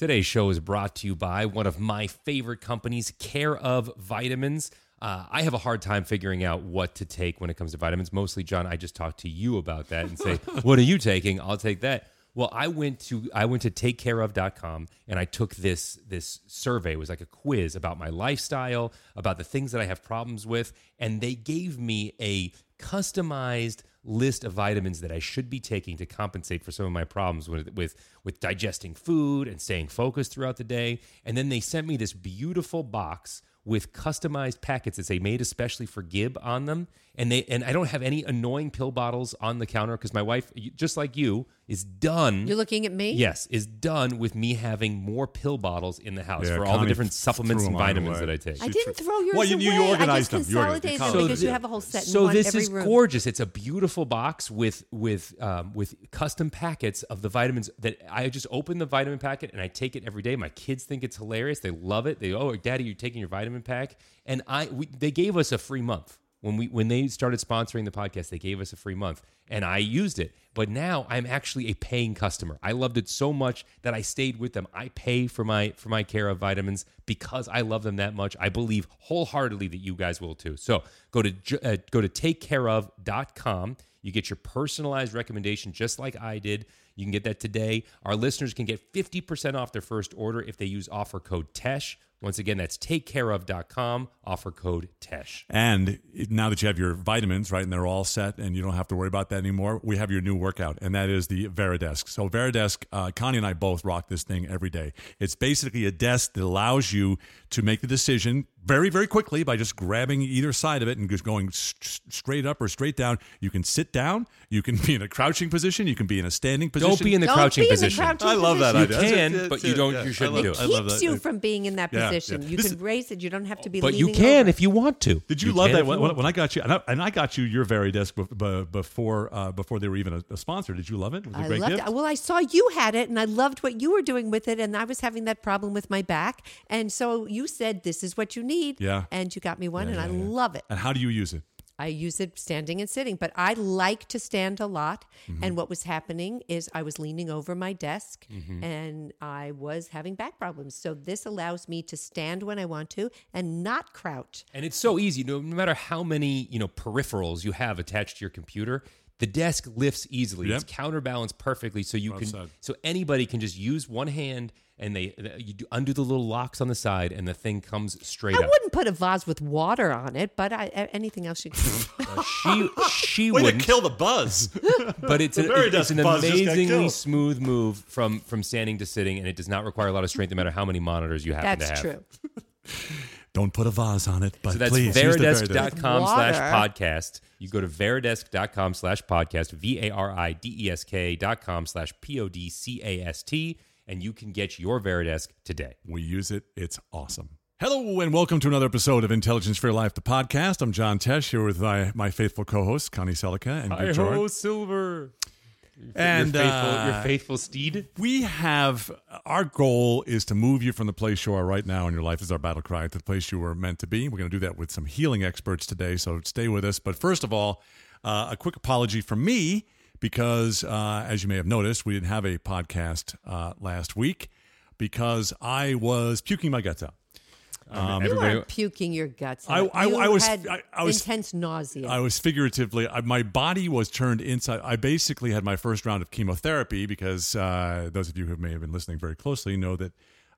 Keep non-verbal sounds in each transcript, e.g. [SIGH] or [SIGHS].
Today's show is brought to you by one of my favorite companies, Care of Vitamins. Uh, I have a hard time figuring out what to take when it comes to vitamins. Mostly, John, I just talk to you about that and say, [LAUGHS] "What are you taking?" I'll take that. Well, I went to I went to takecareof.com and I took this this survey. It was like a quiz about my lifestyle, about the things that I have problems with, and they gave me a customized list of vitamins that I should be taking to compensate for some of my problems with with with digesting food and staying focused throughout the day. And then they sent me this beautiful box with customized packets that say made especially for Gib on them. And they and I don't have any annoying pill bottles on the counter because my wife, just like you, is done. You're looking at me? Yes, is done with me having more pill bottles in the house Yeah, for all the Connie different supplements threw and mine vitamins away. that I take. I didn't throw yours Well, you- away. you- you organized I them. just You organized- consolidated you them because you have a whole set in so one this every is room. gorgeous. It's a beautiful box with with um, with custom packets of the vitamins that I just open the vitamin packet and I take it every day. My kids think it's hilarious. They love it. They oh, Daddy, you're taking your vitamin pack, and I we, they gave us a free month when we when they started sponsoring the podcast. They gave us a free month, and I used it. But now I'm actually a paying customer. I loved it so much that I stayed with them. I pay for my for my care of vitamins because I love them that much. I believe wholeheartedly that you guys will too. So go to uh, go to takecareof.com. You get your personalized recommendation just like I did. You can get that today. Our listeners can get 50% off their first order if they use offer code TESH. Once again, that's takecareof.com, offer code TESH. And now that you have your vitamins, right, and they're all set and you don't have to worry about that anymore, we have your new workout, and that is the Varidesk. So, Varidesk, uh, Connie and I both rock this thing every day. It's basically a desk that allows you to make the decision very, very quickly by just grabbing either side of it and just going s- s- straight up or straight down. You can sit down, you can [LAUGHS] be in a crouching position, you can be in a standing position. Don't be in the Don't crouching be in the position. crouching I love that position. You idea. can, but you don't- you shouldn't I do love- it. Keeps you from being in that Yeah, position. Yeah. You This can is- raise it. You don't have to be But you leaning can over. if you want to. Did you, love can that if when, want when I got you? And I, and I got you your Varidesk be- be- before uh, before they were even a, a sponsor. Did you love it? Was it a I great loved gift? it. Well, I saw you had it, and I loved what you were doing with it, and I was having that problem with my back, and so you said this is what you need, Yeah. and you got me one, and I yeah, yeah. love it. And how do you use it? I use it standing and sitting, but I like to stand a lot. Mm-hmm. And what was happening is I was leaning over my desk Mm-hmm. and I was having back problems. So this allows me to stand when I want to and not crouch. And it's so easy. No, no matter how many you know peripherals you have attached to your computer, the desk lifts easily. Yep. It's counterbalanced perfectly, so you Well can said. so anybody can just use one hand and they you do, undo the little locks on the side, and the thing comes straight up. I up. wouldn't put a vase with water on it, but I, a- anything else you can. [LAUGHS] Uh, she she wouldn't, kill the buzz. [LAUGHS] but it's, a, it's an buzz amazingly smooth move from from standing to sitting, and it does not require a lot of strength, no matter how many monitors you happen That's to have. true. [LAUGHS] Don't put a vase on it, but So that's please use the Varidesk. varidesk.com slash podcast. You go to varidesk.com slash podcast, V A R I D E S K dot com slash P O D C A S T, and you can get your Varidesk today. We use it. It's awesome. Hello and welcome to another episode of Intelligence for Your Life, the podcast. I'm John Tesh here with my, my faithful co-host Connie Sellecca and Gib Gerard. Silver. And your faithful, uh, your faithful steed. we have our goal is to move you from the place you are right now in your life is our battle cry to the place you were meant to be. We're going to do that with some healing experts today, so stay with us. But first of all, uh, a quick apology from me because, uh, as you may have noticed, we didn't have a podcast uh, last week because I was puking my guts out. Um, you everybody- are puking your guts. I- out. I- You I was- had I- I was- intense nausea. I was figuratively, I, my body was turned inside. I basically had my first round of chemotherapy because uh, those of you who may have been listening very closely know that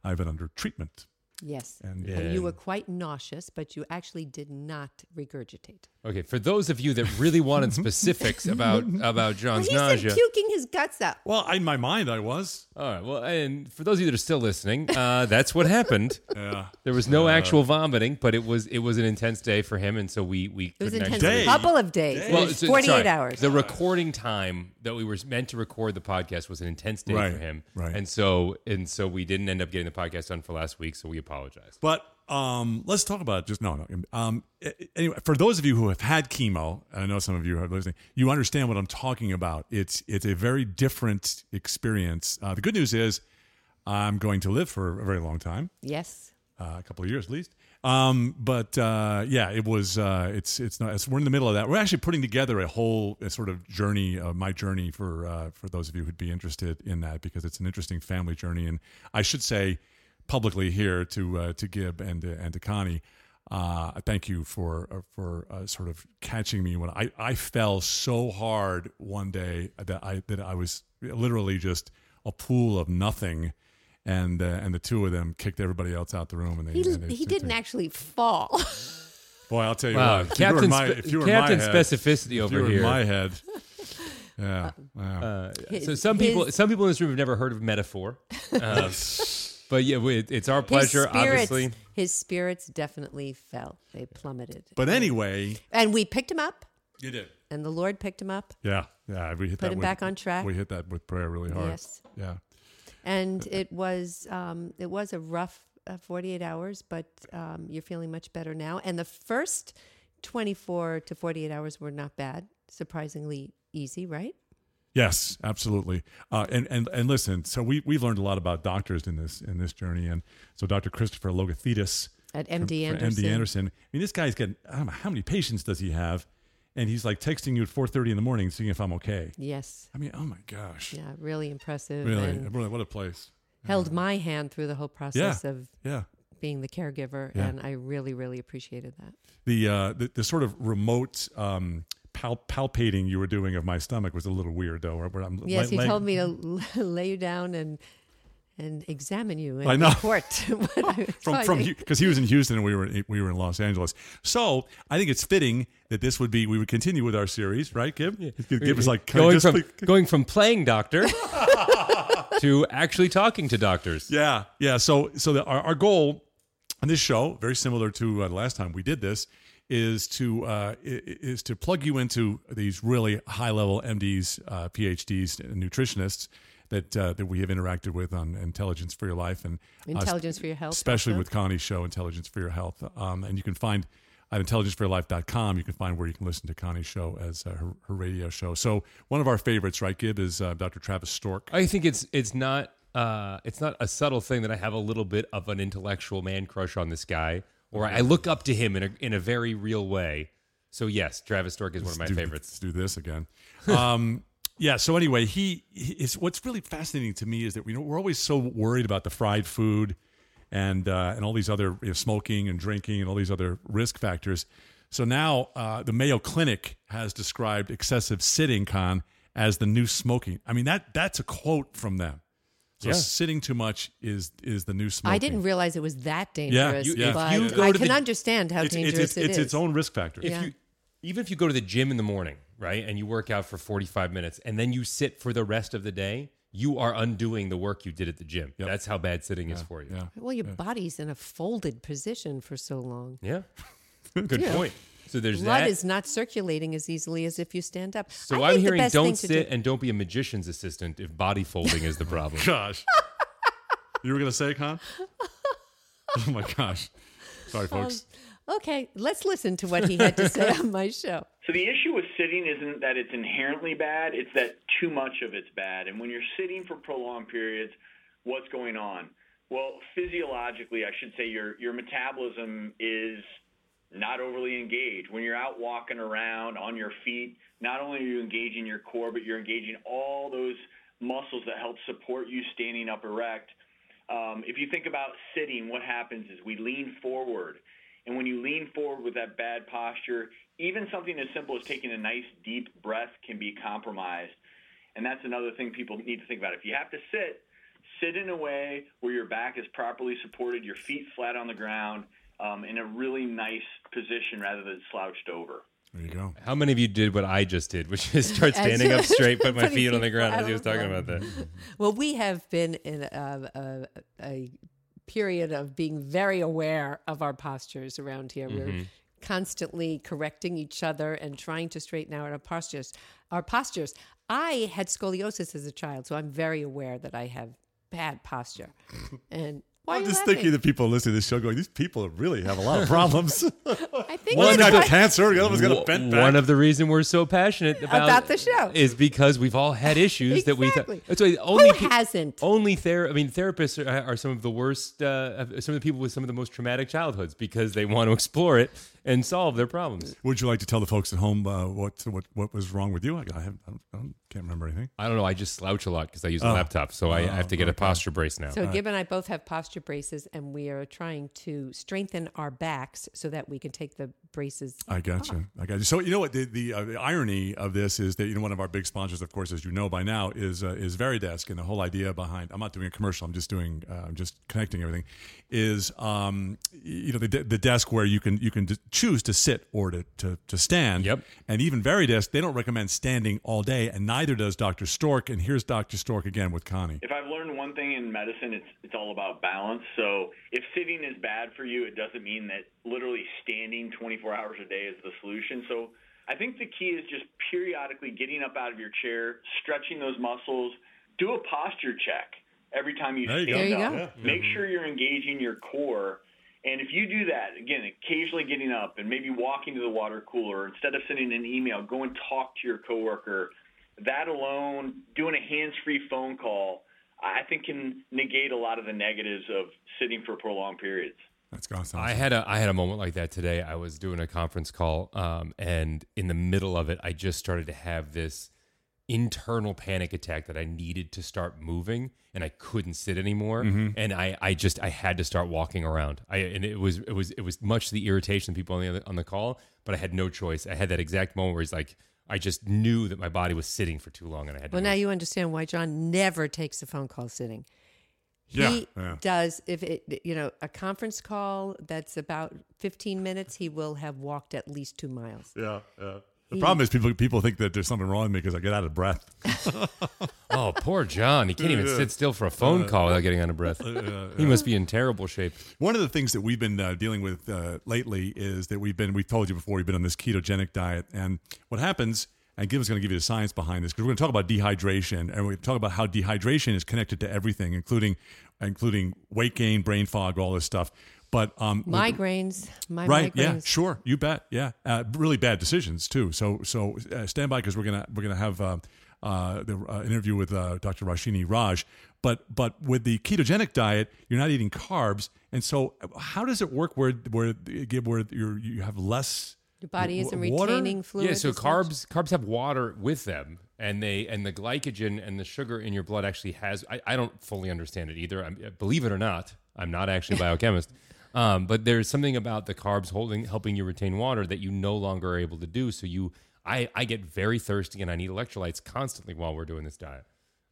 I've been under treatment. Yes, And- and, you were quite nauseous, but you actually did not regurgitate. Okay, for those of you that really wanted [LAUGHS] specifics about about John's he nausea. said puking his guts out. Well, in my mind, I was. All right, well, and for those of you that are still listening, uh, [LAUGHS] that's what happened. [LAUGHS] Yeah. There was no actual vomiting, but it was it was an intense day for him, and so we we It was couldn't intense. Day. A couple of days. It was so- 48 sorry, hours. The recording time that we were meant to record the podcast was an intense day Right, for him, right. And so and so we didn't end up getting the podcast done for last week, so we apologize. But um, let's talk about it. Just no, no. Um, anyway, for those of you who have had chemo, and I know some of you are listening, you understand what I'm talking about. It's it's a very different experience. Uh, the good news is, I'm going to live for a very long time. yes. uh, a couple of years at least. Um, but uh, yeah, it was. Uh, it's it's not. It's, we're in the middle of that. We're actually putting together a whole a sort of journey, uh, my journey for uh, for those of you who'd be interested in that because it's an interesting family journey. And I should say publicly here to uh, to Gib and to, and to Connie. Uh, thank you for uh, for uh, sort of catching me when I, I fell so hard one day that I that I was literally just a pool of nothing, and uh, and the two of them kicked everybody else out the room. And they, He, and they, he didn't actually fall. [LAUGHS] Boy, I'll tell you Wow, what. If you were in Captain, my, if you were Captain in my head, specificity if over you were here. in my head. [LAUGHS] Yeah. Wow. Uh, His- so some people, his- some people in this room have never heard of metaphor, um, [LAUGHS] but yeah, we- it's our pleasure. his spirits, Obviously, his spirits definitely fell. They plummeted. but anyway, and we picked him up, you did. and the Lord picked him up. Yeah. Yeah. We hit Put that him with- back on track. We hit that with prayer really hard. Yes. Yeah. and it was um, it was a rough uh, 48 hours but um, you're feeling much better now and the first 24 to 48 hours were not bad surprisingly easy right Yes, absolutely. Uh, and and and listen, so we we've learned a lot about doctors in this in this journey, and so Dr. Christopher Logothetis at from- md for anderson MD Anderson. I mean, this guy's got I don't know how many patients does he have, and he's like texting you at four thirty in the morning, seeing if I'm okay. yes I mean, oh my gosh, yeah really impressive really, really, what a place. held my hand through the whole process of Yeah. being the caregiver Yeah. and i really really appreciated that The uh the, the sort of remote um pal- palpating you were doing of my stomach was a little weird though. Where, where I'm yes he laying- told me to lay you down and and examine you and I know. report [LAUGHS] what I was [LAUGHS] from from because he was in Houston and we were we were in Los Angeles. So I think it's fitting that this would be we would continue with our series, right, Gib? Give us like going from like- going from playing doctor [LAUGHS] to actually talking to doctors. yeah, yeah. So so the, our our goal on this show, very similar to uh, the last time we did this, is to uh, i- i- is to plug you into these really high level MDs, uh, PhDs, and nutritionists. That, uh, that we have interacted with on Intelligence for Your Life and uh, Intelligence for Your Health especially also. with Connie's show, Intelligence for Your Health. Um, and you can find at intelligenceforyourlife.com, you can find where you can listen to Connie's show as uh, her, her radio show. So one of our favorites, right, Gib, is uh, Dr. Travis Stork. I think it's it's not uh, it's not a subtle thing that I have a little bit of an intellectual man crush on this guy, or I look up to him in a in a very real way. So yes, Travis Stork is one of my do, favorites. Let's do this again. Um, [LAUGHS] yeah. So anyway, he, he is. What's really fascinating to me is that we know we're always so worried about the fried food and uh, and all these other you know, smoking and drinking and all these other risk factors. So now uh, the Mayo Clinic has described excessive sitting con as the new smoking. I mean that that's a quote from them. So Yeah. sitting too much is is the new smoking. I didn't realize it was that dangerous, you- if but you go I to can the- understand how It's, dangerous it's, it's, it it's is. its own risk factor. If Yeah. you even if you go to the gym in the morning, right, and you work out for 45 minutes and then you sit for the rest of the day, you are undoing the work you did at the gym. That's how bad sitting is for you. yeah. Well, your body's in a folded position for so long. Yeah. [LAUGHS] Good Yeah. point. So there's Blood that. is not circulating as easily as if you stand up. so I I'm think the hearing don't sit do- and don't be a magician's assistant if body folding is the problem. [LAUGHS] Gosh. you were going to say, Con? [LAUGHS] oh my gosh. Sorry, um, folks. Okay, let's listen to what he had to say on my show. [LAUGHS] So the issue with sitting isn't that it's inherently bad, it's that too much of it's bad. And when you're sitting for prolonged periods, what's going on? Well, physiologically, I should say your your metabolism is not overly engaged. When you're out walking around on your feet, not only are you engaging your core, but you're engaging all those muscles that help support you standing up erect. Um, if you think about sitting, what happens is we lean forward. And when you lean forward with that bad posture, even something as simple as taking a nice deep breath can be compromised. And that's another thing people need to think about. If you have to sit, sit in a way where your back is properly supported, your feet flat on the ground, um, in a really nice position rather than slouched over. There you go. How many of you did what I just did, which is [LAUGHS] start standing up [LAUGHS] straight, put my feet on the ground as he was talking about that? [LAUGHS] Well, we have been in a, a, a period of being very aware of our postures around here. We're constantly correcting each other and trying to straighten out our postures. Our postures. I had scoliosis as a child, so I'm very aware that I have bad posture. and Why I'm just laughing? thinking the people listening to this show going, these people really have a lot of problems. [LAUGHS] I think One it's got what- cancer, the other one's got a bent back. One of the reason we're so passionate about, About the show. is because we've all had issues that we. Exactly. Th- that's why only Who hasn't? Only ther- I mean, therapists are, are some of the worst. Uh, some of the people with some of the most traumatic childhoods because they want to explore it and solve their problems. Would you like to tell the folks at home uh, what what what was wrong with you? I, I, have, I, don't, I don't- can't remember anything. I don't know. I just slouch a lot because I use a Oh. laptop, so I, I have to get a posture brace now. So Gib and I both have posture braces, and we are trying to strengthen our backs so that we can take the braces. I got you. I got you. So you know what the the, uh, the irony of this is that you know one of our big sponsors, of course, as you know by now, is uh, is Varidesk, and the whole idea behind. I'm not doing a commercial. I'm just doing. Uh, I'm just connecting everything. Is um you know the the desk where you can you can d- choose to sit or to to, to stand. Yep. And even Varidesk, they don't recommend standing all day, and neither does Dr. Stork. And here's Dr. Stork again with Connie. If I've learned one thing in medicine, it's it's all about balance. So if sitting is bad for you, it doesn't mean that literally standing 24 hours a day is the solution. So I think the key is just periodically getting up out of your chair, stretching those muscles, do a posture check every time you There you go. stand you up. go. Yeah. Make mm-hmm. sure you're engaging your core. And if you do that, again, occasionally getting up and maybe walking to the water cooler, instead of sending an email, go and talk to your coworker. That alone, doing a hands-free phone call, I think can negate a lot of the negatives of sitting for prolonged periods. That's awesome. I had a I had a moment like that today. I was doing a conference call, um, and in the middle of it, I just started to have this internal panic attack that I needed to start moving, and I couldn't sit anymore. And I, I just I had to start walking around. I and it was it was it was much the irritation of people on the other, on the call, but I had no choice. I had that exact moment where he's like I just knew that my body was sitting for too long, and I had to. Well, now move. you understand why John never takes a phone call sitting. He Yeah, yeah. does if it you know a conference call that's about 15 minutes, he will have walked at least 2 miles. yeah, yeah. The problem is people people think that there's something wrong with me because I get out of breath. [LAUGHS] oh, poor John. He can't even sit still for a phone call without getting out of breath. He must be in terrible shape. One of the things that we've been uh, dealing with uh, lately is that we've been, we've told you before, we've been on this ketogenic diet. And what happens, and Gib's going to give you the science behind this, because we're going to talk about dehydration and we're going to talk about how dehydration is connected to everything, including including weight gain, brain fog, all this stuff. But um, Migraines, my right? Yeah, sure, you bet. Yeah, uh, really bad decisions too. So so uh, stand by because we're gonna we're gonna have uh, uh, the uh, interview with uh, Dr. Roshini Raj. But but with the ketogenic diet, you're not eating carbs, and so how does it work? Where where where you you have less Your body isn't water? retaining fluid. Yeah, so as carbs carbs have water with them, and they and the glycogen and the sugar in your blood actually has. I, I don't fully understand it either. I'm, believe it or not, I'm not actually a [LAUGHS] biochemist. Um, but there's something about the carbs holding helping you retain water that you no longer are able to do. So you, I, I get very thirsty and I need electrolytes constantly while we're doing this diet.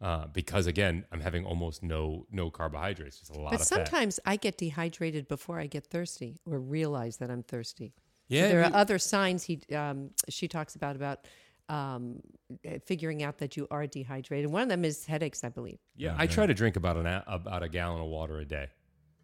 Uh, because again, I'm having almost no no carbohydrates, just a lot But of fat. sometimes I get dehydrated before I get thirsty or realize that I'm thirsty. Yeah, there are other signs he um, she talks about about um, uh, figuring out that you are dehydrated. One of them is headaches, I believe. Yeah, I try to drink about an a- about a gallon of water a day,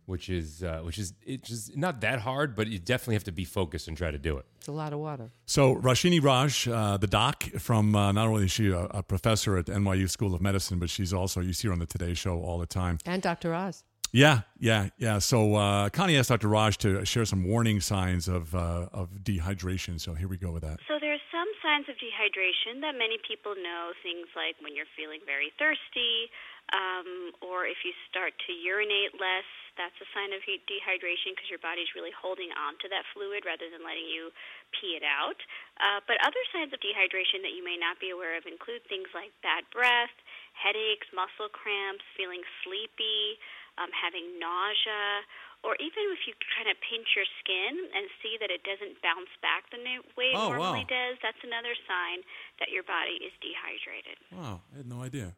which is uh, which is it's just not that hard, but you definitely have to be focused and try to do it. It's a lot of water. So Roshini Raj, uh, the doc from uh, not only is she a, a professor at NYU School of Medicine, but she's also you see her on the Today Show all the time. And Dr. Oz. Yeah, yeah, yeah. So uh, Connie asked Dr. Raj to share some warning signs of uh, of dehydration. So here we go with that. So there are some signs of dehydration that many people know. Things like when you're feeling very thirsty, um, or if you start to urinate less, that's a sign of dehydration because your body's really holding on to that fluid rather than letting you pee it out. Uh, but other signs of dehydration that you may not be aware of include things like bad breath, headaches, muscle cramps, feeling sleepy, um, having nausea, or even if you kind of pinch your skin and see that it doesn't bounce back the na- way it Oh, normally wow. does, that's another sign that your body is dehydrated. Wow, I had no idea.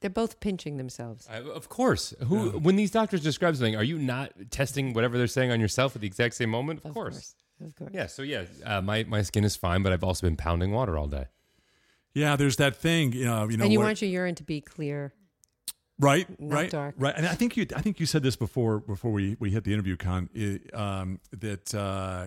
They're both pinching themselves. I, of course, who when these doctors describe something, are you not testing whatever they're saying on yourself at the exact same moment? Of, Of course. course. Of course. Yeah. So yeah, uh, my my skin is fine, but I've also been pounding water all day. Yeah, there's that thing, you know, you know, and you where- want your urine to be clear. Right, not right, dark. right. And I think you, I think you said this before, before we we hit the interview, Con, um, that uh,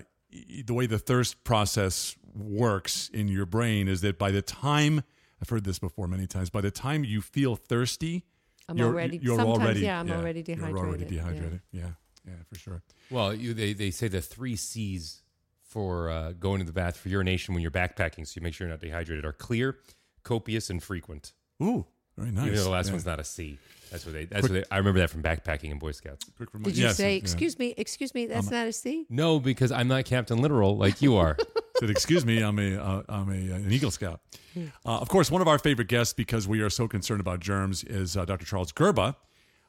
the way the thirst process works in your brain is that by the time I've heard this before many times, by the time you feel thirsty, I'm you're, already you're sometimes already yeah I'm already dehydrated. You're already dehydrated. Yeah. Yeah, yeah, for sure. Well, you, they they say the three C's for uh, going to the bath for urination when you're backpacking, so you make sure you're not dehydrated, are clear, copious, and frequent. Ooh, very nice. Even though the last Yeah. one's not a C. That's what they. That's what they. I remember that from backpacking and Boy Scouts. Quick Did you Yes, say yeah. excuse me, excuse me? That's not a C. No, because I'm not Captain Literal like you are. [LAUGHS] said, "Excuse me, I'm a uh, I'm a uh, an Eagle Scout." Uh, of course, one of our favorite guests because we are so concerned about germs is uh, Dr. Charles Gerba.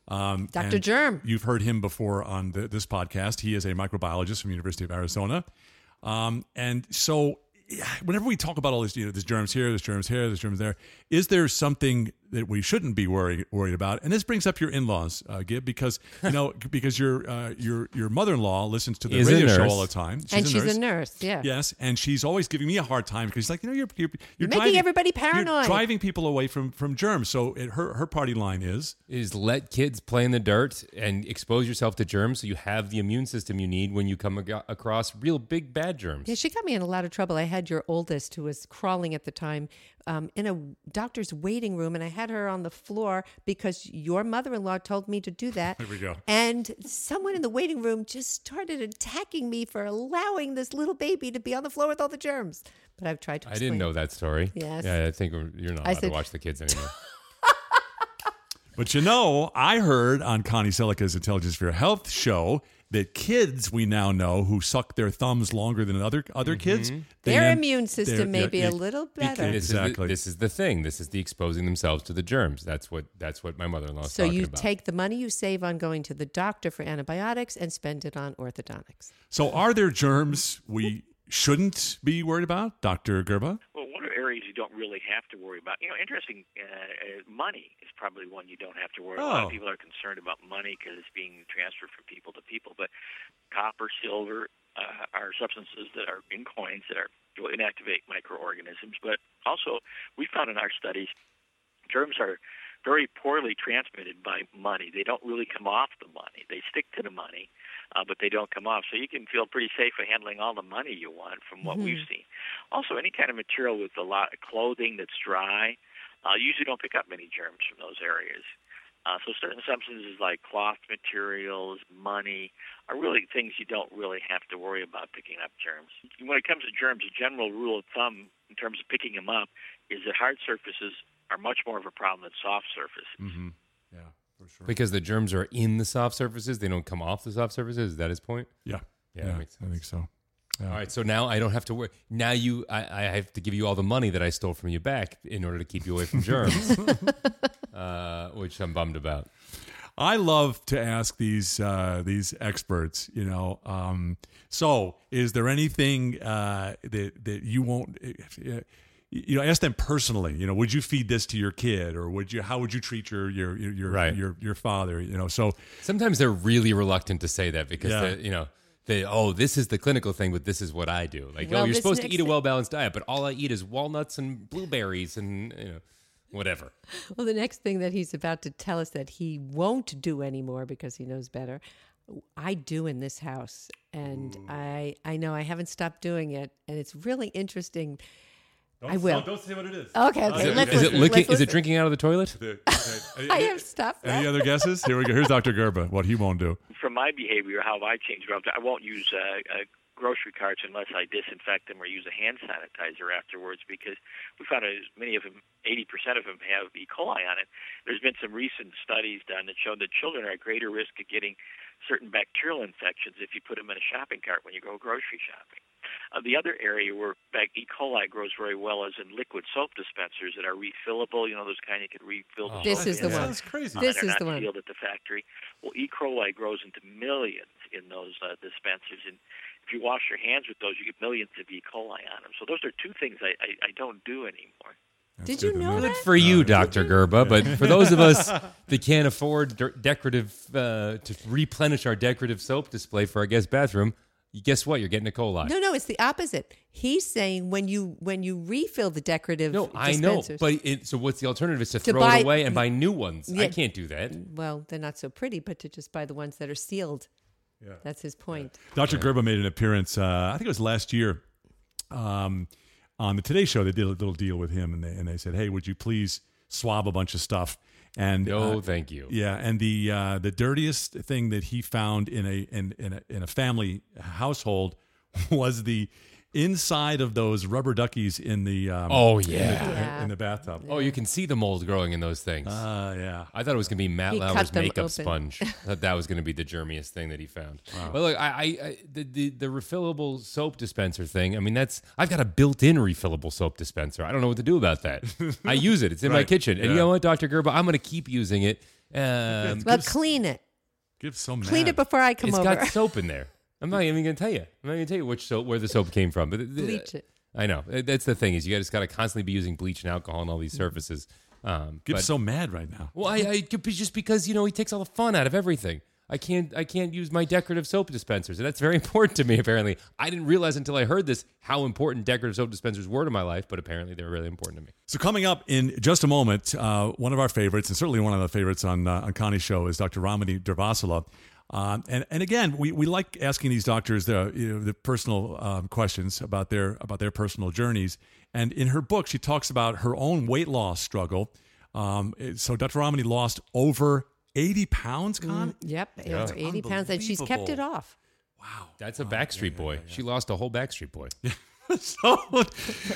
Um, Dr. and Germ. You've heard him before on the, this podcast. He is a microbiologist from the University of Arizona, um, and so yeah, whenever we talk about all these, you know, there's germs here, there's germs here, there's germs there. Is there something that we shouldn't be worried worried about? And this brings up your in-laws, uh, Gib, because you know [LAUGHS] because your uh, your your mother-in-law listens to the Is radio show all the time, and she's a nurse. Yeah. Yes, and she's always giving me a hard time because she's like, you know, you're you're, you're, making driving, everybody You're paranoid. driving people away from from germs. So it, her her party line is is let kids play in the dirt and expose yourself to germs so you have the immune system you need when you come ag- across real big bad germs. Yeah, she got me in a lot of trouble. I had your oldest, who was crawling at the time, um, in a doctor's waiting room, and I had her on the floor because your mother in law told me to do that. There we go. And someone in the waiting room just started attacking me for allowing this little baby to be on the floor with all the germs. But I've tried to I explain. didn't know that story. Yes. Yeah, I think you're not I allowed to watch the kids anymore. [LAUGHS] But you know, I heard on Connie Sellecca's Intelligence for Your Health show that kids we now know who suck their thumbs longer than other other mm-hmm. kids, Their end- immune system may yeah, be yeah, a little because- better. This Exactly. Is the, this is the thing. This is the exposing themselves to the germs. That's what that's what my mother-in-law is So talking you about. take the money you save on going to the doctor for antibiotics and spend it on orthodontics. So are there germs we shouldn't be worried about, Doctor Gerba? Well, one of the areas you don't really have to worry about, you know, interesting, uh, uh, money is probably one you don't have to worry. A lot Oh. of people are concerned about money because it's being transferred from people to people, but copper, silver uh, are substances that are in coins that are will inactivate microorganisms. But also, we found in our studies, germs are very poorly transmitted by money. They don't really come off the money. They stick to the money, uh, but they don't come off. So you can feel pretty safe for handling all the money you want from what we've seen. Also, any kind of material with a lot of clothing that's dry, uh, usually don't pick up many germs from those areas. Uh, so certain substances like cloth materials, money, are really things you don't really have to worry about picking up germs. When it comes to germs, a general rule of thumb in terms of picking them up is that hard surfaces are much more of a problem than soft surfaces. Mm-hmm. Yeah, for sure. because the germs are in the soft surfaces. They don't come off the soft surfaces. Is that his point? Yeah, Yeah, makes I think so. All right. So now I don't have to worry. Now you, I, I have to give you all the money that I stole from you back in order to keep you away from germs, [LAUGHS] uh, which I'm bummed about. I love to ask these uh, these experts. You know, um, so is there anything uh, that that you won't? You know, ask them personally. You know, would you feed this to your kid, or would you? How would you treat your your your your Right. your, your father? You know, so Sometimes they're really reluctant to say that because Yeah. you know they oh this is the clinical thing, but this is what I do. Like oh, Well, oh you're supposed to eat a well balanced diet, but all I eat is walnuts and blueberries and you know whatever. Well, the next thing that he's about to tell us that he won't do anymore because he knows better, I do in this house, and I I know I haven't stopped doing it, and it's really interesting. I will. Don't say what it is. Okay, okay. Is let's it, is it listen, licking? let's Is it drinking out of the toilet? [LAUGHS] I have stopped Any that. other guesses? Here we go. Here's Dr. Gerba. What he won't do. From my behavior, how I change it up, I won't use uh, uh, grocery carts unless I disinfect them or use a hand sanitizer afterwards because we found as many of them, 80% of them have E. coli on it. There's been some recent studies done that show that children are at greater risk of getting certain bacterial infections if you put them in a shopping cart when you go grocery shopping. Uh, the other area where bac- E. coli grows very well is in liquid soap dispensers that are refillable. You know, those kind you can refill. the This soap is the one. Sounds crazy. Uh, This they're is not the one. sealed at the factory. Well, E. coli grows into millions in those uh, dispensers, and if you wash your hands with those, you get millions of E. coli on them. So those are two things I, I, I don't do anymore. Did you know Good that? for you, Doctor Gerba. But for those of us that can't afford de- decorative uh, to replenish our decorative soap display for our guest bathroom, you guess what? You're getting a coli. No, no, it's the opposite. He's saying when you when you refill the decorative No, I know, but it, so what's the alternative? Is to, To throw buy- it away and buy new ones. I can't do that. well, they're not so pretty, but to just buy the ones that are sealed. Yeah. That's his point. Dr. Gerba made an appearance, uh, I think it was last year, um, on the Today Show. They did a little deal with him, and they, and they said, "Hey, would you please swab a bunch of stuff?" And No, uh, thank you. yeah, and the uh, the dirtiest thing that he found in a in in a, in a family household [LAUGHS] was the inside of those rubber duckies in the um, Oh in the- yeah. Yeah. in the bathtub. Oh, you can see the mold growing in those things. Uh, yeah. I thought it was going to be Matt He Lauer's makeup open. sponge. [LAUGHS] I thought that was going to be the germiest thing that he found. But look, I, I, I the, the the refillable soap dispenser thing. I mean, that's I've got a built-in refillable soap dispenser. I don't know what to do about that. I [LAUGHS] use it. It's in my kitchen, and you know what, Doctor Gerba, I'm going to keep using it. Um, Well, clean it. Give so mad. Clean it before I come it's over. It's got soap in there. I'm not even going to tell you. I'm not going to tell you which soap, where the soap came from. But Bleach it. I know that's the thing is you just got to constantly be using bleach and alcohol on all these surfaces. Um, Give but- so mad right now. well, I, I just because you know he takes all the fun out of everything. I can't I can't use my decorative soap dispensers, and that's very [LAUGHS] important to me. Apparently, I didn't realize until I heard this how important decorative soap dispensers were to my life, but apparently they're really important to me. So coming up in just a moment, uh, one of our favorites, and certainly one of the favorites on uh, on Connie's show, is Dr. Ramani Durvasula. Um, and and again, we, we like asking these doctors the you know, the personal um, questions about their about their personal journeys. And in her book, she talks about her own weight loss struggle. Um, so Dr. Ramani lost over eighty pounds. Con, Yep, over 80 pounds, and she's kept it off. Wow, That's a Backstreet Boy. She lost a whole Backstreet Boy. [LAUGHS] so,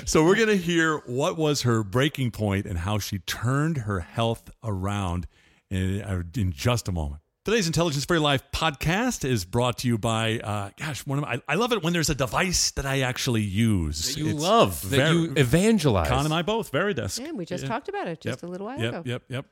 so we're gonna hear what was her breaking point and how she turned her health around in, uh, in just a moment. Today's Intelligence for Your Life podcast is brought to you by, uh, gosh, one of my, I, I love it when there's a device that I actually use. That you It's love, that very- you evangelize. Con and I both, Varidesk. Yeah, we just talked about it just Yep. a little while yep, ago. Yep, yep,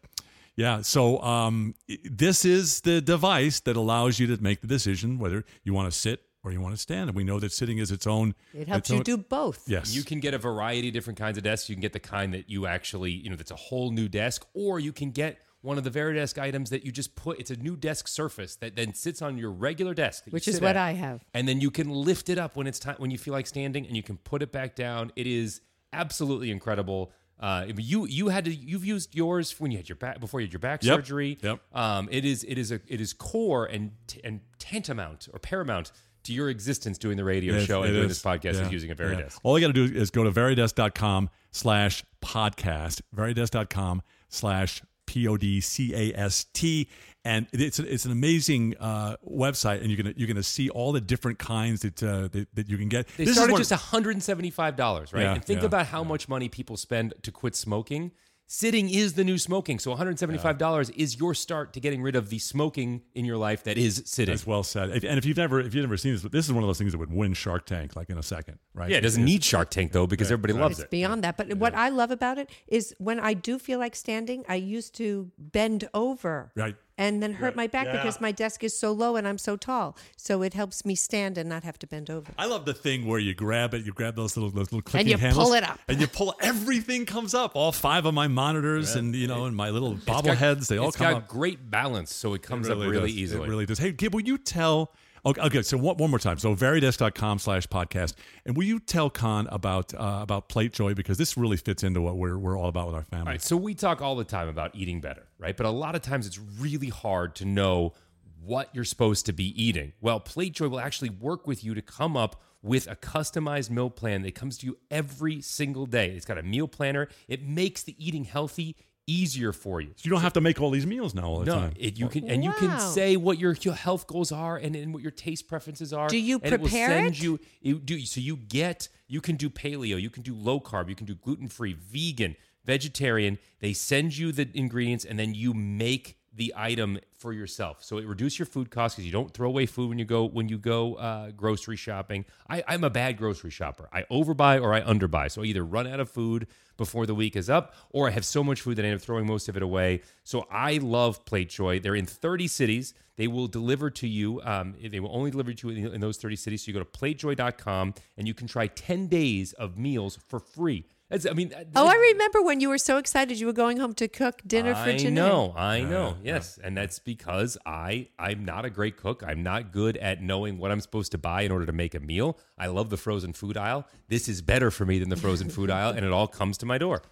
Yeah. So um, i- this is the device that allows you to make the decision whether you want to sit or you want to stand. And we know that sitting is its own. It helps its you own- do both. Yes. You can get a variety of different kinds of desks. You can get the kind that you actually, you know, that's a whole new desk, or you can get one of the Varidesk items that you just put. It's a new desk surface that then sits on your regular desk, Which is what at. I have. And then you can lift it up when it's time when you feel like standing, and you can put it back down. It is absolutely incredible. Uh, you you had to you've used yours when you had your back before you had your back Yep. surgery. Yep. Um, it is it is a it is core and and tantamount or paramount to your existence doing the radio It- show and doing is. this podcast Yeah. is using a Yeah. Varidesk. All you got to do is go to varidesk.com slash podcast, varidesk.com slash P O D C A S T. And it's it's an amazing uh, website, and you're gonna you're gonna see all the different kinds that uh, that, that you can get. They This is start at one- just $175, right? Yeah, and think yeah, about how much money people spend to quit smoking. Sitting is the new smoking. So $175 is your start to getting rid of the smoking in your life that is sitting. That's well said. If- And if you've never if you've never seen this, this is one of those things that would win Shark Tank like in a second, right? yeah, it doesn't It's- need Shark Tank though because everybody loves It's it. beyond that. But what I love about it is when I do feel like standing, I used to bend over. Right. And then hurt Right. my back Yeah. because my desk is so low and I'm so tall. So it helps me stand and not have to bend over. I love the thing where you grab it, you grab those little those little clicking and you handles, pull it up. and you pull everything comes up. All five of my monitors and you know and my little bobbleheads, they all it's come got up. great balance, so it comes It up really does. easily. It really does. Hey, Gib, will you tell? Okay, okay so one, one more time. So varidesk.com slash podcast. And will you tell Con about uh, about Plate Joy? Because this really fits into what we're, we're all about with our family. All right, so we talk all the time about eating better, right? But a lot of times it's really hard to know what you're supposed to be eating. Well, Plate Joy will actually work with you to come up with a customized meal plan that comes to you every single day. It's got a meal planner. It makes the eating healthy easier for you. So you don't have to make all these meals now all the No, time. it, you can and you can say what your, your health goals are and, and what your taste preferences are. Do you and it will prepare send it? you you do so you get you can do paleo, you can do low carb, you can do gluten free, vegan, vegetarian. They send you the ingredients and then you make the item for yourself. So it reduces your food costs because you don't throw away food when you go when you go uh, grocery shopping. I, I'm a bad grocery shopper. I overbuy or I underbuy. So I either run out of food before the week is up, or I have so much food that I end up throwing most of it away. So I love Plate Joy. They're in 30 cities. They will deliver to you. Um, they will only deliver to you in, in those 30 cities. So you go to platejoy.com and you can try 10 days of meals for free. That's, I mean, uh, Oh, I remember when you were so excited you were going home to cook dinner for I Janae. know, I know. Yes, and that's because I I'm not a great cook. I'm not good at knowing what I'm supposed to buy in order to make a meal. I love the frozen food aisle. This is better for me than the frozen food [LAUGHS] aisle, and it all comes to my door.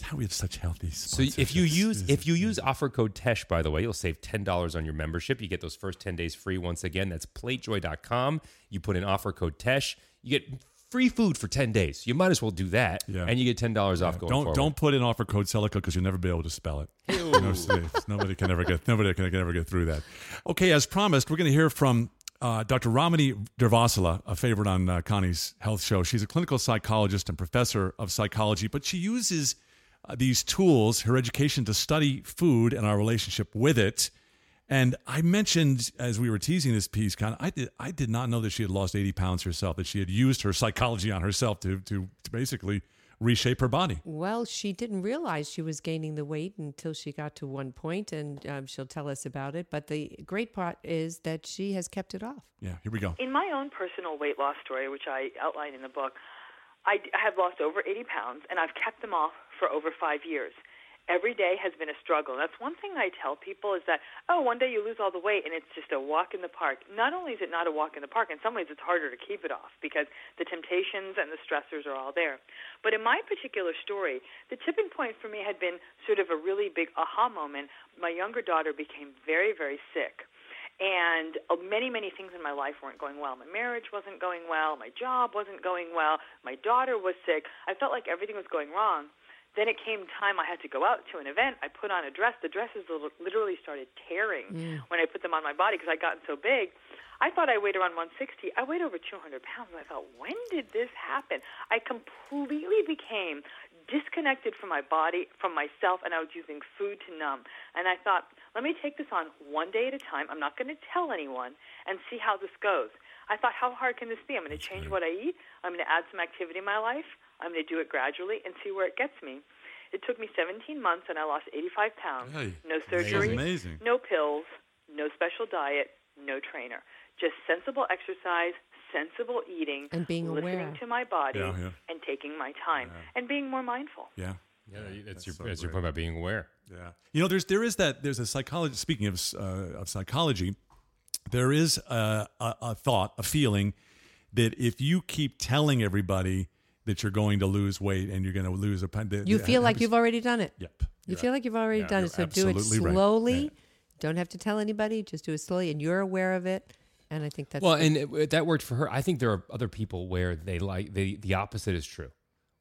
How we have such healthy. So if you use if you use offer code Tesh, by the way, you'll save ten dollars on your membership. You get those first ten days free. Once again, that's platejoy.com. You put in offer code Tesh, you get free food for ten days. You might as well do that, Yeah. and you get ten dollars off going don't forward. don't put in offer code Sellecca because you'll never be able to spell it. Nobody can ever get nobody can can, ever get through that. Okay, as promised, we're going to hear from uh, Dr. Ramani Durvasula, a favorite on uh, Connie's health show. She's a clinical psychologist and professor of psychology, but she uses uh, these tools, her education, to study food and our relationship with it. And I mentioned as we were teasing this piece, Connie, I did I did not know that she had lost eighty pounds herself. That she had used her psychology on herself to to, to basically reshape her body. Well, she didn't realize she was gaining the weight until she got to one point, and um, she'll tell us about it. But the great part is that she has kept it off. Yeah, here we go. In my own personal weight loss story, which I outline in the book, I have lost over 80 pounds, and I've kept them off for over five years every day has been a struggle. That's one thing I tell people is that, oh, one day you lose all the weight and it's just a walk in the park. Not only is it not a walk in the park, in some ways it's harder to keep it off because the temptations and the stressors are all there. But in my particular story, the tipping point for me had been sort of a really big aha moment. My younger daughter became very, very sick and uh, many many things in my life weren't going well my marriage wasn't going well my job wasn't going well my daughter was sick i felt like everything was going wrong then it came time I had to go out to an event. I put on a dress. The dresses literally started tearing mm. when I put them on my body because I'd gotten so big. I thought I weighed around 160. I weighed over 200 pounds. I thought, when did this happen? I completely became disconnected from my body, from myself, and I was using food to numb. And I thought, let me take this on one day at a time. I'm not going to tell anyone and see how this goes. I thought, how hard can this be? I'm going to change what I eat. I'm going to add some activity in my life. I'm going to do it gradually and see where it gets me. It took me 17 months and I lost 85 pounds. Hey, no surgery, amazing. no pills, no special diet, no trainer. Just sensible exercise, sensible eating, and being listening aware. to my body, Yeah, yeah. and taking my time, and being more mindful. Yeah. Yeah, that's, That's your so that's your point about being aware. Yeah. You know, there's there is that there's a psychology. Speaking of uh, of psychology, there is a, a, a thought, a feeling that if you keep telling everybody that you're going to lose weight and you're going to lose a pound, You feel like you've already done it. Yep. You feel like you've already Yeah, done it. So do it absolutely right. slowly. Yeah. Don't have to tell anybody. Just do it slowly, and you're aware of it. And I think that's Well, the- and it, that worked for her. I think there are other people where they like they the opposite is true,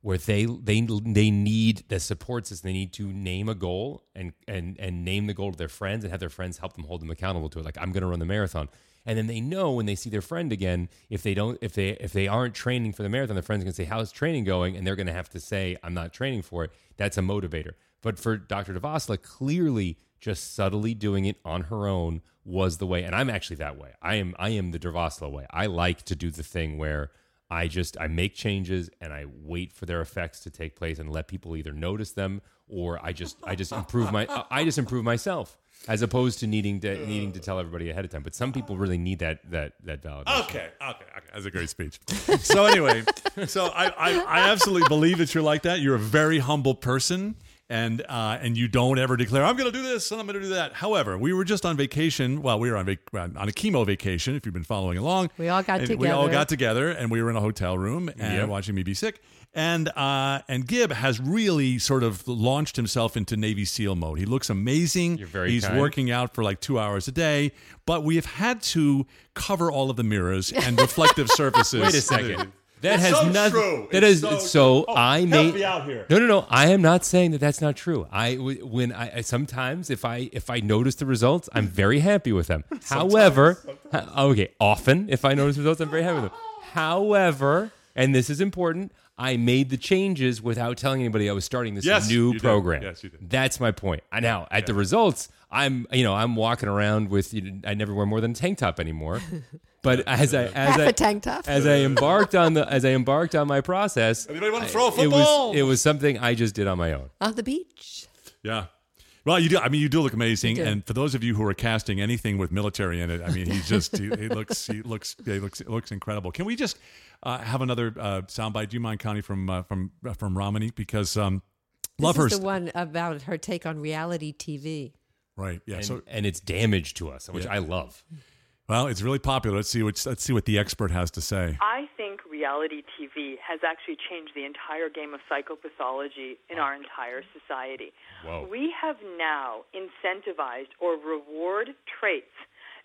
where they they they need the support system. They need to name a goal and and and name the goal to their friends and have their friends help them hold them accountable to it. Like I'm going to run the marathon, and then they know when they see their friend again, if they don't if they if they aren't training for the marathon, their friends going to say, "How's training going?" And they're going to have to say, "I'm not training for it." That's a motivator. But for Dr. Durvasula, clearly just subtly doing it on her own was the way. And I'm actually that way. I am I am the Durvasula way. I like to do the thing where I just I make changes and I wait for their effects to take place and let people either notice them or I just I just improve my [LAUGHS] I just improve myself as opposed to needing to needing to tell everybody ahead of time. But some people really need that that that validation. Okay, okay, okay. That's a great speech. so anyway, so I, I, I absolutely believe that you're like that. You're a very humble person, and uh, and you don't ever declare I'm going to do this and I'm going to do that. However, we were just on vacation. Well, we were on vac- on a chemo vacation. If you've been following along, We all got And We all together. got together, and we were in a hotel room and Yep. watching me be sick. And uh, and Gib has really sort of launched himself into Navy SEAL mode. He looks amazing. You're very He's kind. working out for like two hours a day, but we have had to cover all of the mirrors and [LAUGHS] reflective surfaces. Wait a second. That It's has so nothing. true. That It's is so so. Oh, I made me out here. No, no, no. I am not saying that that's not true. I when I, sometimes if I if I notice the results, I'm very happy with them. [LAUGHS] However, ha- okay, often if I notice results, I'm very happy with them. However, and this is important, I made the changes without telling anybody I was starting this Yes, new you did. program. Yes, you did. That's my point. Now at the results, I'm you know I'm walking around with you know, I never wear more than a tank top anymore. [LAUGHS] But as I as Half I a tank top. as I embarked on the as I embarked on my process, Anybody wanna throw a It football? was it was something I just did on my own. on the beach. Yeah. Well, you do. I mean, you do look amazing. Do. And for those of you who are casting anything with military in it, I mean, he's [LAUGHS] just he, he looks he looks he looks looks incredible. Can we just uh, have another uh, soundbite? Do you mind, Connie, from uh, from uh, from Ramani? Because um, love this her. is the one about her take on reality TV. right. Yeah. And, so and it's damage to us, which Yeah. I love. Well, it's really popular. Let's see what let's see what the expert has to say. I think reality TV has actually changed the entire game of psychopathology in our entire society. Whoa. We have now incentivized or reward traits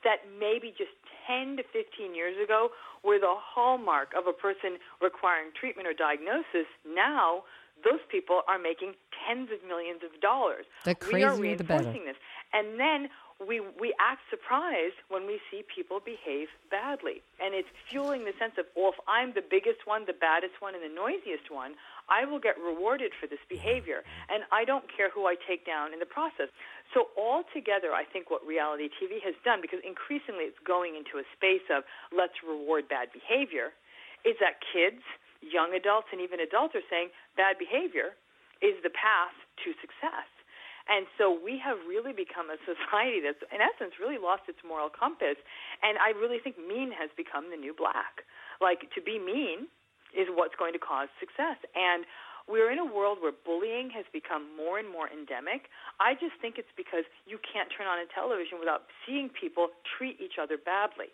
that maybe just 10 to 15 years ago were the hallmark of a person requiring treatment or diagnosis. Now, those people are making tens of millions of dollars. The we are crazier, the better. reinforcing this. And then we we act surprised when we see people behave badly. And it's fueling the sense of, well, if I'm the biggest one, the baddest one, and the noisiest one, I will get rewarded for this behavior. And I don't care who I take down in the process. So altogether, I think what reality TV has done, because increasingly it's going into a space of let's reward bad behavior, is that kids, young adults, and even adults are saying bad behavior is the path to success. And so we have really become a society that's, in essence, really lost its moral compass. And I really think mean has become the new black. Like, to be mean is what's going to cause success. And we're in a world where bullying has become more and more endemic. I just think it's because you can't turn on a television without seeing people treat each other badly.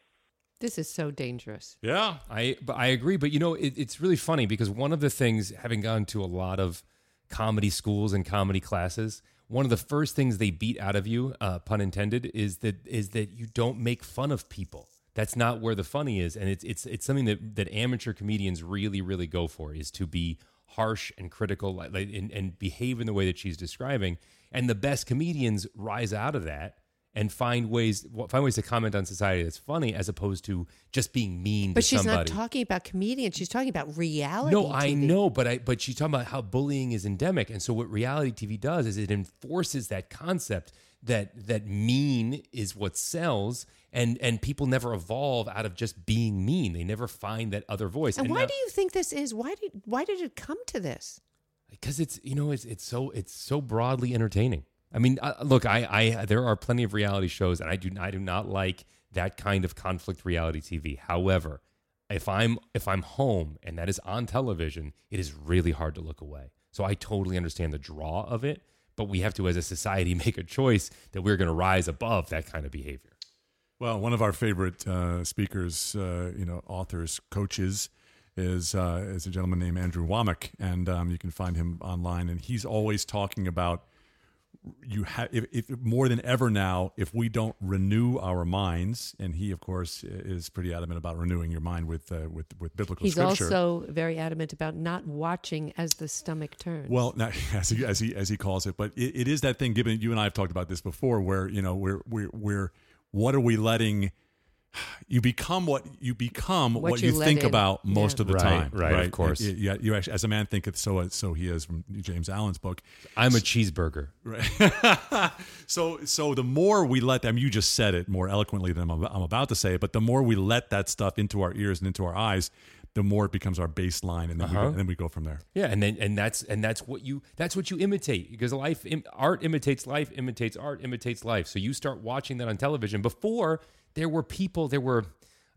This is so dangerous. Yeah. I but I agree, but you know it, it's really funny because one of the things, having gone to a lot of comedy schools and comedy classes, one of the first things they beat out of you, uh, pun intended, is that is that you don't make fun of people. That's not where the funny is, and it's it's it's something that that amateur comedians really really go for is to be harsh and critical like, and, and behave in the way that she's describing. And the best comedians rise out of that and find ways find ways to comment on society that's funny as opposed to just being mean But she's somebody. not talking about comedians. She's talking about reality. No, I know, but I but she's talking about how bullying is endemic, and so what reality TV does is it enforces that concept that that mean is what sells, and and people never evolve out of just being mean. They never find that other voice. And why now- do you think this is? Why did why did it come to this? because it's you know it's it's so it's so broadly entertaining. I mean, uh, look, I I there are plenty of reality shows, and I do I do not like that kind of conflict reality TV. However, if I'm if I'm home and that is on television, it is really hard to look away. So I totally understand the draw of it, but we have to, as a society, [LAUGHS] make a choice that we're going to rise above that kind of behavior. Well, one of our favorite uh, speakers, uh, you know, authors, coaches, is uh, is a gentleman named Andrew Wommack, and um, you can find him online. And he's always talking about you have if, if more than ever now, if we don't renew our minds, and he, of course, is pretty adamant about renewing your mind with uh, with with biblical He's scripture. also very adamant about not watching as the stomach turns. Well, now, [LAUGHS] as he as he as he calls it, but it, it is that thing. Given you and I have talked about this before, where you know we're we're we're what are we letting? You become what you become What what, you you, think in. about most Yeah. of the Right, time. right, of course. You, you, you actually, as a man thinketh, so so he is from James Allen's book. I'm a cheeseburger. Right. [LAUGHS] so so the more we let them, you just said it more eloquently than I'm, I'm about to say it, but the more we let that stuff into our ears and into our eyes, the more it becomes our baseline, and then, we, Uh-huh. and then we go from there. Yeah, and then and that's and that's what you that's what you imitate because life im, art imitates life imitates art imitates life. So you start watching that on television. Before there were people, there were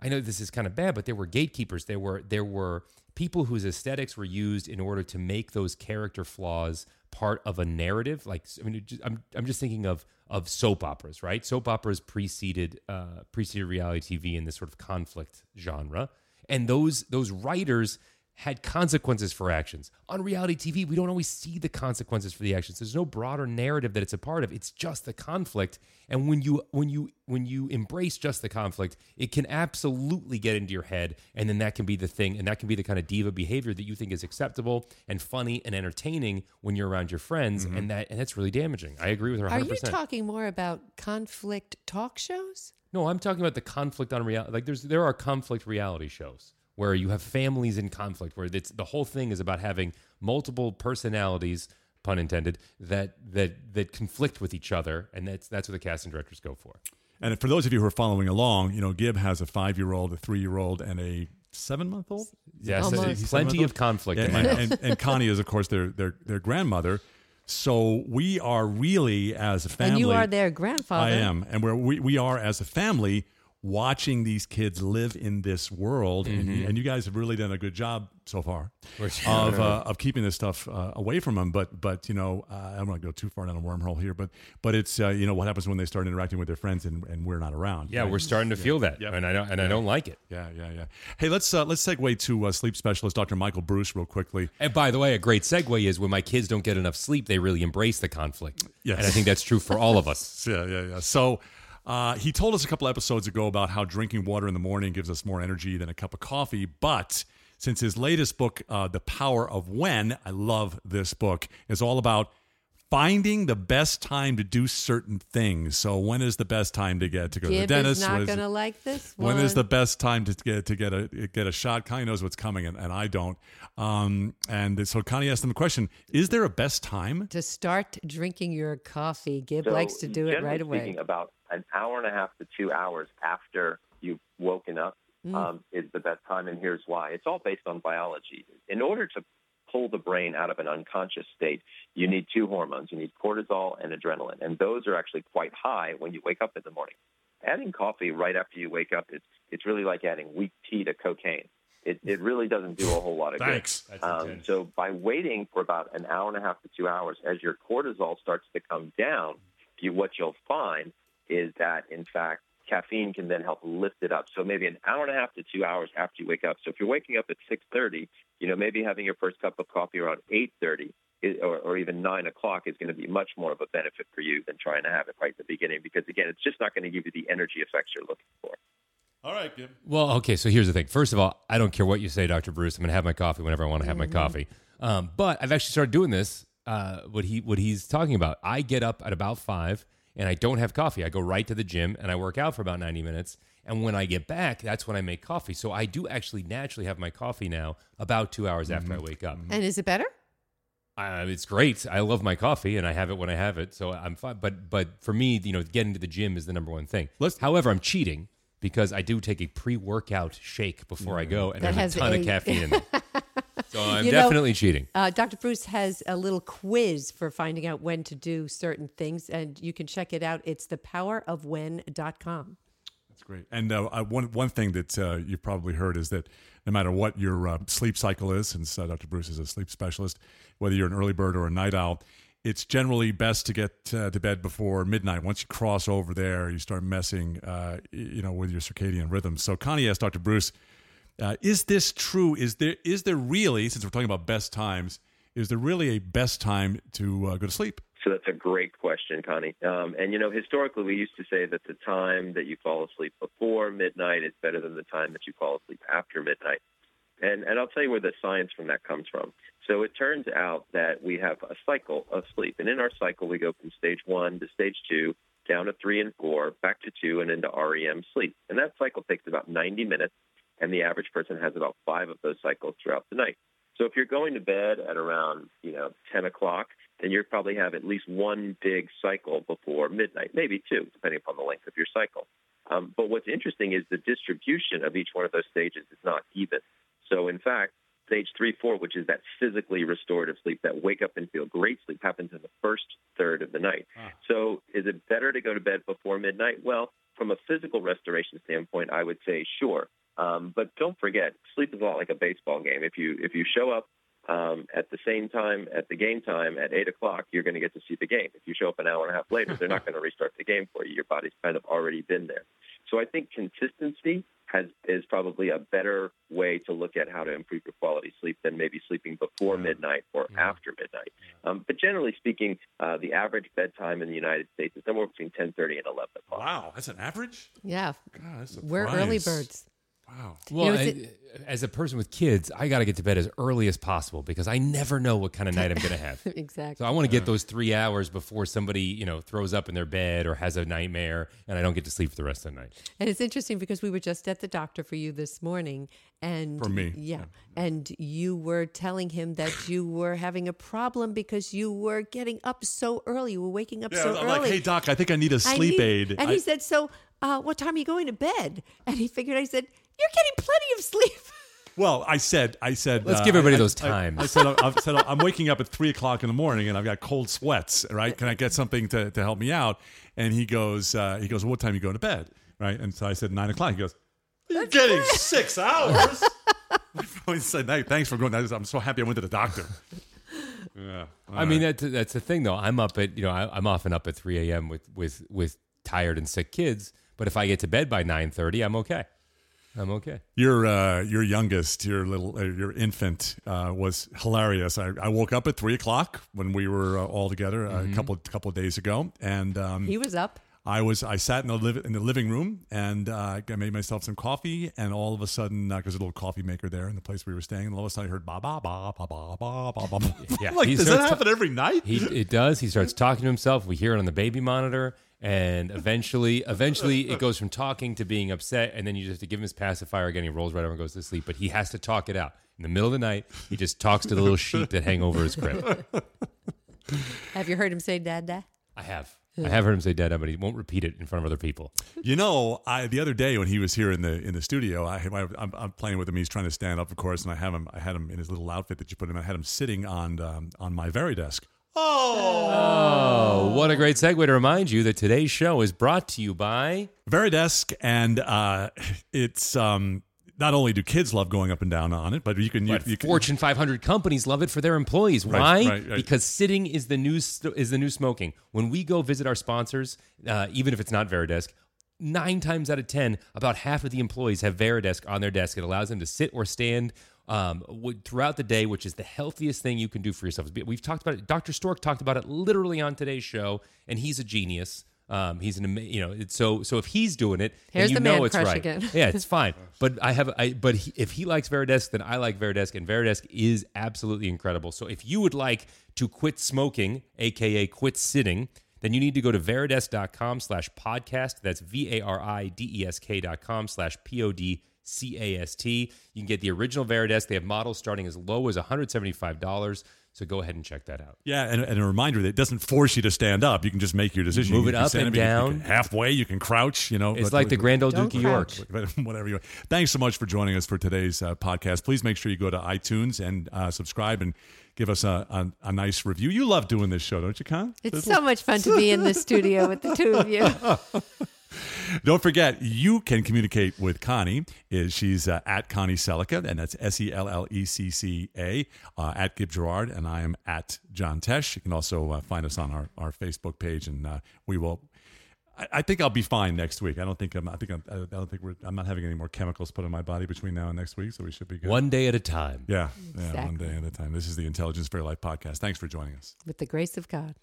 I know this is kind of bad, but there were gatekeepers. There were there were people whose aesthetics were used in order to make those character flaws part of a narrative. Like I mean, I'm I'm just thinking of of soap operas, right? Soap operas preceded uh, preceded reality TV in this sort of conflict genre, and those those writers had consequences for actions. On reality TV, we don't always see the consequences for the actions. There's no broader narrative that it's a part of. It's just the conflict. And when you when you when you embrace just the conflict, it can absolutely get into your head and then that can be the thing and that can be the kind of diva behavior that you think is acceptable and funny and entertaining when you're around your friends mm-hmm. and that and that's really damaging. I agree with her 100%. Are you talking more about conflict talk shows? No, I'm talking about the conflict on reality. Like there's there are conflict reality shows where you have families in conflict, where it's the whole thing is about having multiple personalities, pun intended, that that that conflict with each other, and that's that's what the casting directors go for. And for those of you who are following along, you know, Gib has a five year old, a three year old, and a seven month old. Yes, Almost. plenty of conflict. in And, my and, house. and, and Connie is, of course, their their their grandmother. So we are really, as a family, and you are their grandfather. I am, and we're, we we are as a family watching these kids live in this world, and, and you guys have really done a good job so far [LAUGHS] of uh, of keeping this stuff uh, away from them. But but you know, uh, I don't want to go too far down a wormhole here, but but it's uh, you know what happens when they start interacting with their friends and, and we're not around. yeah, right? we're starting to feel that, and I don't and I don't like it. Yeah, yeah, yeah. Hey, let's uh, let's segue to uh, sleep specialist Dr. Michael Breus real quickly. And by the way, a great segue is when my kids don't get enough sleep, they really embrace the conflict. Yes. and I think that's true for all of us. [LAUGHS] Yeah, yeah, yeah. So uh, he told us a couple episodes ago about how drinking water in the morning gives us more energy than a cup of coffee, but since his latest book, uh, The Power of When, I love this book, is all about finding the best time to do certain things. So when is the best time to get to go Gib to the dentist? is not going to like this when one. is the best time to get to get a get a shot? Connie knows what's coming, and, and I don't. Um, and so Connie asked him a question: Is there a best time? to start drinking your coffee. Gib So likes to do it right away. Speaking, about an hour and a half to two hours after you've woken up Mm. um, is the best time, and here's why. It's all based on biology. In order to pull the brain out of an unconscious state, you need two hormones. You need cortisol and adrenaline, and those are actually quite high when you wake up in the morning. Adding coffee right after you wake up, it's it's really like adding weak tea to cocaine. It it really doesn't do a whole lot of Thanks. good. Um, so by waiting for about an hour and a half to two hours, as your cortisol starts to come down, you, what you'll find is that in fact caffeine can then help lift it up. So maybe an hour and a half to two hours after you wake up. So if you're waking up at 6:30, you know maybe having your first cup of coffee around 8:30 is- or, or even nine o'clock is going to be much more of a benefit for you than trying to have it right at the beginning because again, it's just not going to give you the energy effects you're looking for. All right, Gib. Well, okay. So here's the thing. First of all, I don't care what you say, Dr. Breus. I'm going to have my coffee whenever I want to have my coffee. Um, but I've actually started doing this. Uh, what he what he's talking about. I get up at about five, and I don't have coffee. I go right to the gym and I work out for about 90 minutes. And when I get back, that's when I make coffee. So I do actually naturally have my coffee now about two hours after I wake up. and is it better? Uh, it's great. I love my coffee, and I have it when I have it, so I'm fine. But but for me, you know, getting to the gym is the number one thing. Let's- However, I'm cheating because I do take a pre-workout shake before I go, and That there's has a ton a- of caffeine in there. [LAUGHS] So I'm You know- definitely cheating. Uh, Dr. Breus has a little quiz for finding out when to do certain things, and you can check it out. It's thepowerofwhen.com. That's great. And uh, I- one one thing that uh, you've probably heard is that no matter what your uh, sleep cycle is, since uh, Dr. Breus is a sleep specialist, whether you're an early bird or a night owl, it's generally best to get uh, to bed before midnight. Once you cross over there, you start messing, uh, you know, with your circadian rhythm. So Connie asked Dr. Breus, uh, "Is this true? Is there is there really, since we're talking about best times, is there really a best time to uh, go to sleep?" So that's a great question, Connie. Um, and you know, historically, we used to say that the time that you fall asleep before midnight is better than the time that you fall asleep after midnight. And and I'll tell you where the science from that comes from. So it turns out that we have a cycle of sleep, and in our cycle, we go from stage one to stage two, down to three and four, back to two, and into REM sleep. And that cycle takes about 90 minutes, and the average person has about five of those cycles throughout the night. So if you're going to bed at around, you know, 10 o'clock, then you probably have at least one big cycle before midnight, maybe two, depending upon the length of your cycle. Um, but what's interesting is the distribution of each one of those stages is not even. So in fact, stage three, four, which is that physically restorative sleep, that wake up and feel great sleep, happens in the first third of the night. So is it better to go to bed before midnight? Well, from a physical restoration standpoint, I would say sure. Um, but don't forget, sleep is a lot like a baseball game. If you if you show up um, at the same time at the game time at eight o'clock, you're going to get to see the game. If you show up an hour and a half later, they're not [LAUGHS] going to restart the game for you. Your body's kind of already been there. So I think consistency has is probably a better way to look at how to improve your quality sleep than maybe sleeping before midnight or after midnight. Um, but generally speaking, uh, the average bedtime in the United States is somewhere between 10:30 and 11 o'clock. Wow, that's an average. Yeah, God, that's we're early birds. Wow. Well, know, is I- as a person with kids, I got to get to bed as early as possible because I never know what kind of night I'm going to have. [LAUGHS] exactly. So I want to get those three hours before somebody, you know, throws up in their bed or has a nightmare, and I don't get to sleep for the rest of the night. And it's interesting because we were just at the doctor for you this morning, and For me, yeah, and you were telling him that [SIGHS] you were having a problem because you were getting up so early. You were waking up Yeah, so I'm early. like, hey doc, I think I need a sleep he- aid. And I- he said, "So, uh, what time are you going to bed?" And he figured. I said, "You're getting plenty of sleep." [LAUGHS] Well, I said, I said, Let's uh, give everybody I- those I- times. I, said, I, said, I'm waking up at three o'clock in the morning and I've got cold sweats. Right? Can I get something to, to help me out? And he goes, uh, he goes, what time you go to bed? Right? And so I said nine o'clock. He goes, you're getting six hours. [LAUGHS] I said, "Hey, thanks for going. I'm so happy I went to the doctor. [LAUGHS] Yeah. all I mean, that's that's the thing, though. I'm up at you know I, I'm often up at 3 a.m. with with with tired and sick kids. But if I get to bed by 9:30, I'm okay. I'm okay. Your uh, your youngest, your little, uh, your infant, uh, was hilarious. I, I woke up at three o'clock when we were uh, all together uh, Mm-hmm. a couple couple of days ago, and um, He was up. I was I sat in the liv- in the living room and uh, I made myself some coffee, and all of a sudden, because there's a little coffee maker there in the place we were staying, and all of a sudden I heard ba ba ba ba ba ba ba ba. Yeah, [LAUGHS] like does that starts happen every night? He it does. He starts talking to himself. We hear it on the baby monitor, and eventually, eventually, it goes from talking to being upset, and then you just have to give him his pacifier again. He rolls right over and goes to sleep. But he has to talk it out in the middle of the night. He just talks to the little sheep that hang over his crib. Have you heard him say "dada"? I have. I have heard him say "dada," but he won't repeat it in front of other people. You know, I the other day when he was here in the in the studio, I, I I'm, I'm playing with him. He's trying to stand up, of course, and I have him. I had him in his little outfit that you put him. in. I had him sitting on um, on my very desk. Oh, what a great segue to remind you that today's show is brought to you by. Varidesk, and uh, [LAUGHS] it's um, not only do kids love going up and down on it, but you can you, you can, Fortune 500 companies love it for their employees. Right, Why? right, right. Because sitting is the new is the new smoking. When we go visit our sponsors, uh, even if it's not Varidesk, nine times out of ten, about half of the employees have Varidesk on their desk. It allows them to sit or stand. Um, throughout the day, which is the healthiest thing you can do for yourself. We've talked about it. Dr. Stork talked about it literally on today's show, and he's a genius. Um, he's an ama- you know it's so so if he's doing it, then Here's you the know man it's crush right. again. [LAUGHS] Yeah, it's fine. [LAUGHS] But I have, I but he, if he likes Varidesk, then I like Varidesk, and Varidesk is absolutely incredible. So if you would like to quit smoking, aka quit sitting, then you need to go to varidesk.com slash podcast. That's V A R I D E S K dot com slash P O D C A S T. You can get the original Varidesk. They have models starting as low as $175. So go ahead and check that out. yeah, and, and a reminder that it doesn't force you to stand up. You can just make your decision. Move You it up and down. you halfway. You can crouch. You know, It's but- like the Grand Old Don't Duke of York. [LAUGHS] whatever you. Want. Thanks so much for joining us for today's uh, podcast. Please make sure you go to iTunes and uh, subscribe and give us a, a, a nice review. You love doing this show, don't you, Con? It's so much fun to be in the studio with the two of you. [LAUGHS] [LAUGHS] Don't forget, you can communicate with Connie. Is she's uh, at Connie Sellecca, and that's S E L L E C C A uh, at Gib Gerard, and I am at John Tesh. You can also uh, find us on our, our Facebook page, and uh, we will. I, I think I'll be fine next week. I don't think I'm. I think I'm, I don't think we're. I'm not having any more chemicals put in my body between now and next week, so we should be good. One day at a time. Yeah, yeah, one day at a time. This is the Intelligence for Your Life podcast. Thanks for joining us. With the grace of God.